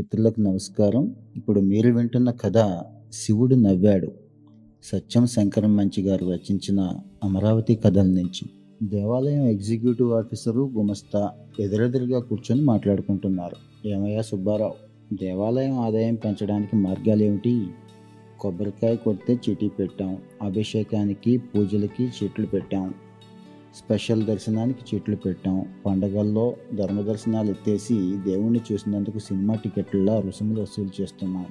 మిత్రులకు నమస్కారం. ఇప్పుడు మీరు వింటున్న కథ శివుడు నవ్వాడు. సత్యం శంకరం మంచి గారు రచించిన అమరావతి కథల నుంచి. దేవాలయం ఎగ్జిక్యూటివ్ ఆఫీసరు గుమస్తా ఎదురెదురుగా కూర్చొని మాట్లాడుకుంటున్నారు. ఏమయ్యా సుబ్బారావు దేవాలయం ఆదాయం పెంచడానికి మార్గాలు ఏమిటి? కొబ్బరికాయ కొడితే చెట్టు పెట్టాం అభిషేకానికి పూజలకి చెట్లు పెట్టాం. స్పెషల్ దర్శనానికి చీట్లు పెట్టాం. పండగల్లో ధర్మ దర్శనాలు ఎత్తేసి దేవుణ్ణి చూసినందుకు సినిమా టికెట్లలో రుసుములు వసూలు చేస్తున్నాం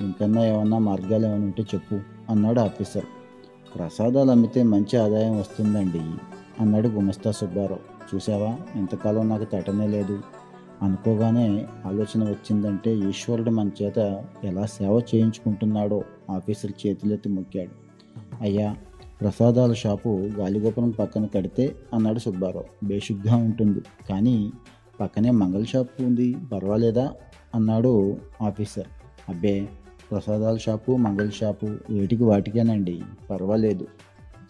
ఇంకన్నా ఏమన్నా మార్గాలు ఏమైనా ఉంటే చెప్పు అన్నాడు ఆఫీసర్. ప్రసాదాలు అమ్మితే మంచి ఆదాయం వస్తుందండి అన్నాడు గుమస్తా సుబ్బారావు. చూసావా ఇంతకాలం నాకు తటనే లేదు. అనుకోగానే ఆలోచన వచ్చిందంటే ఈశ్వరుడు మన చేత ఎలా సేవ చేయించుకుంటున్నాడో ఆఫీసర్ చేతులెత్తి మొక్కాడు. అయ్యా ప్రసాదాల షాపు గాలిగోపురం పక్కన కడితే అన్నాడు సుబ్బారావు. బేషుగ్గా ఉంటుంది. కానీ పక్కనే మంగళ షాపు ఉంది. పర్వాలేదా? అన్నాడు ఆఫీసర్. అబ్బే ప్రసాదాల షాపు మంగళ షాపు వేటికి వాటికేనండి? పర్వాలేదు.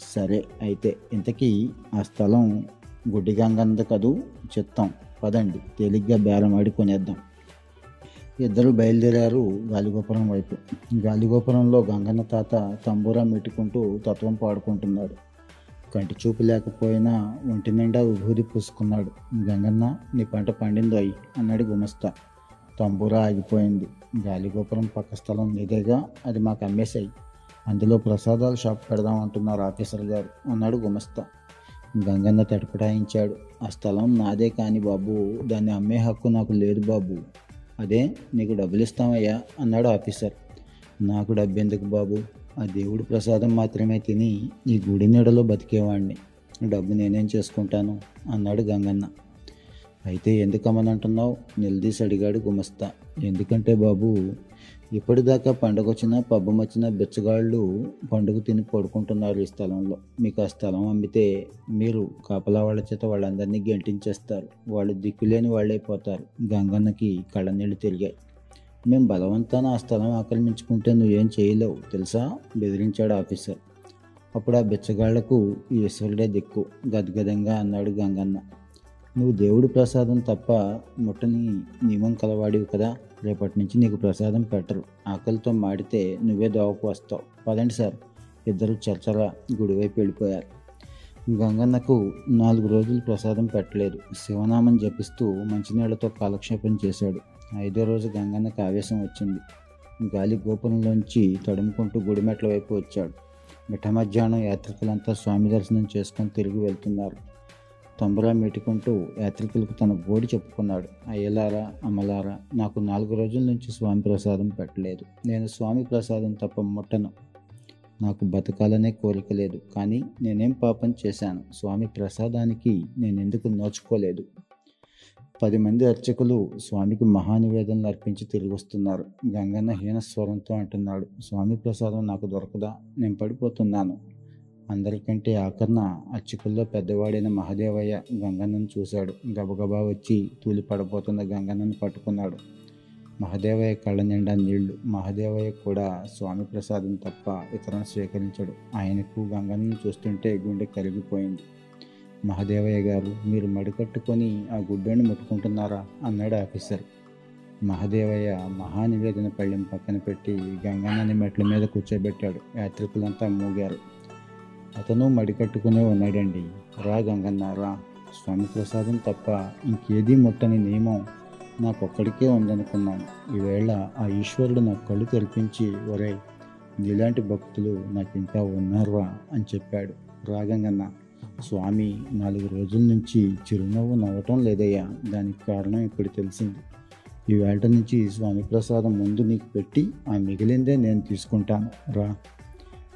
సరే అయితే ఇంతకీ ఆ స్థలం గుడ్డిగంగంద కదూ? చెప్తాం. పదండి. తేలిగ్గా బేరం ఆడి కొనేద్దాం. ఇద్దరు బయలుదేరారు గాలిగోపురం వైపు. గాలిగోపురంలో గంగన్న తాత తంబూరా మెట్టుకుంటూ తత్వం పాడుకుంటున్నాడు. కంటి చూపు లేకపోయినా ఒంటి నిండా విభూది పూసుకున్నాడు. గంగన్న నీ పంట పండిందోయ్ అన్నాడు గుమస్తా. తంబూరా ఆగిపోయింది. గాలిగోపురం పక్క స్థలం నీదేగా అది మాకు అమ్మేశాయి అందులో ప్రసాదాల షాప్ పెడదాం అంటున్నారు ఆఫీసర్ గారు అన్నాడు గుమస్తా. గంగన్న తటపటాయించాడు. ఆ స్థలం నాదే కాని బాబు దాన్ని అమ్మే హక్కు నాకు లేదు బాబు. అదే నీకు డబ్బులు ఇస్తామయ్యా అన్నాడు ఆఫీసర్. నాకు డబ్బు ఎందుకు బాబు? ఆ దేవుడి ప్రసాదం మాత్రమే తిని ఈ గుడి నీడలో బతికేవాడిని డబ్బు నేనేం చేసుకుంటాను? అన్నాడు గంగన్న. అయితే ఎందుకమ్మనంటున్నావు? నిలదీసి అడిగాడు గుమస్తా. ఎందుకంటే బాబు ఇప్పటిదాకా పండుగ వచ్చినా పబ్బం వచ్చినా బిచ్చగాళ్ళు పండుగ తిని పడుకుంటున్నారు ఈ స్థలంలో. మీకు ఆ స్థలం అమ్మితే మీరు కాపలా వాళ్ళ చేత వాళ్ళందరినీ గెంటించేస్తారు. వాళ్ళు దిక్కులేని వాళ్ళైపోతారు గంగన్నకి కళ్ళనీళ్ళు తిరిగాయి. మేము బలవంతాన ఆ స్థలం ఆక్రమించుకుంటే నువ్వేం చేయలేవు తెలుసా? బెదిరించాడు ఆఫీసర్. అప్పుడు ఆ బిచ్చగాళ్ళకు ఈశ్వరుడే దిక్కు. గద్గదంగా అన్నాడు గంగన్న. నువ్వు దేవుడి ప్రసాదం తప్ప ముట్టని నియమం కలవాడివి కదా? రేపటి నుంచి నీకు ప్రసాదం పెట్టరు. ఆకలితో మాడితే నువ్వే దోవకు వస్తావు. పదండి సార్. ఇద్దరు చర్చల గుడివైపు వెళ్ళిపోయారు. గంగన్నకు నాలుగు రోజులు ప్రసాదం పెట్టలేదు. శివనామం జపిస్తూ మంచినీళ్ళతో కాలక్షేపం చేశాడు. ఐదో రోజు గంగన్నకు ఆవేశం వచ్చింది. గాలి గోపురంలోంచి తడుముకుంటూ గుడిమెట్ల వైపు వచ్చాడు. మిఠ మధ్యాహ్నం యాత్రికులంతా స్వామి దర్శనం చేసుకొని తిరిగి వెళ్తున్నారు. తంబురా మెట్టుకుంటూ యాత్రికులకు తన గోడి చెప్పుకున్నాడు. అయ్యలారా అమ్మలారా నాకు నాలుగు రోజుల నుంచి స్వామి ప్రసాదం పెట్టలేదు. నేను స్వామి ప్రసాదం తప్ప ముట్టను. నాకు బతకాలనే కోరిక లేదు. కానీ నేనేం పాపం చేశాను? స్వామి ప్రసాదానికి నేను ఎందుకు నోచుకోలేదు? పది మంది అర్చకులు స్వామికి మహానివేదనలు అర్పించి తిరిగి వస్తున్నారు. గంగన్న హీన స్వరంతో అంటున్నాడు. స్వామి ప్రసాదం నాకు దొరకదా? నేను పడిపోతున్నాను. అందరికంటే ఆఖరణ అర్చకుల్లో పెద్దవాడైన మహదేవయ్య గంగన్నను చూశాడు. గబగబా వచ్చి తూలి పడబోతున్న గంగన్నను పట్టుకున్నాడు. మహదేవయ్య కళ్ళ నిండా నీళ్ళు. మహదేవయ్య కూడా స్వామి ప్రసాదం తప్ప ఇతరులను స్వీకరించడు. ఆయనకు గంగన్నను చూస్తుంటే గుండె కరిగిపోయింది. మహదేవయ్య గారు మీరు మడికట్టుకొని ఆ గుడ్డని ముట్టుకుంటున్నారా? అన్నాడు ఆఫీసర్. మహదేవయ్య మహానివేదన పళ్ళెం పక్కన పెట్టి గంగన్నని మెట్ల మీద కూర్చోబెట్టాడు. యాత్రికులంతా మూగారు. అతను మడికట్టుకునే ఉన్నాడండి. రా గంగన్న రా స్వామి ప్రసాదం తప్ప ఇంకేదీ ముట్టని నియమం నాకొక్కడికే ఉందనుకున్నాను. ఈవేళ ఆ ఈశ్వరుడు నా కళ్ళు తెరిపించి ఒరే నీలాంటి భక్తులు నాకు ఇంకా ఉన్నారా అని చెప్పాడు. రాగంగన్న స్వామి నాలుగు రోజుల నుంచి చిరునవ్వు నవ్వటం లేదయ్యా. దానికి కారణం ఇప్పుడు తెలిసింది. ఈ నుంచి స్వామి ప్రసాదం ముందు నీకు పెట్టి ఆ మిగిలిందే నేను తీసుకుంటాను. రా.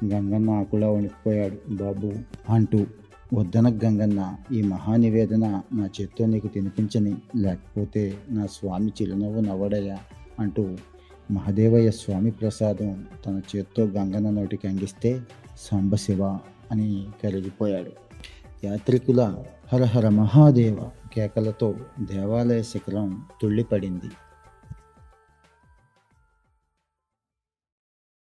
గంగన్న ఆకులా వణికిపోయాడు. బాబు అంటూ వద్దన గంగన్న ఈ మహానివేదన నా చేత్తో నీకు తినిపించని లేకపోతే నా స్వామి చిరునవ్వు నవ్వడయా అంటూ మహదేవయ్య స్వామి ప్రసాదం తన చేత్తో గంగన్న నోటికి అంగిస్తే సాంబశివ అని కరిగిపోయాడు. యాత్రికుల హరహర మహాదేవ కేకలతో దేవాలయ శిఖరం తుళ్ళిపడింది.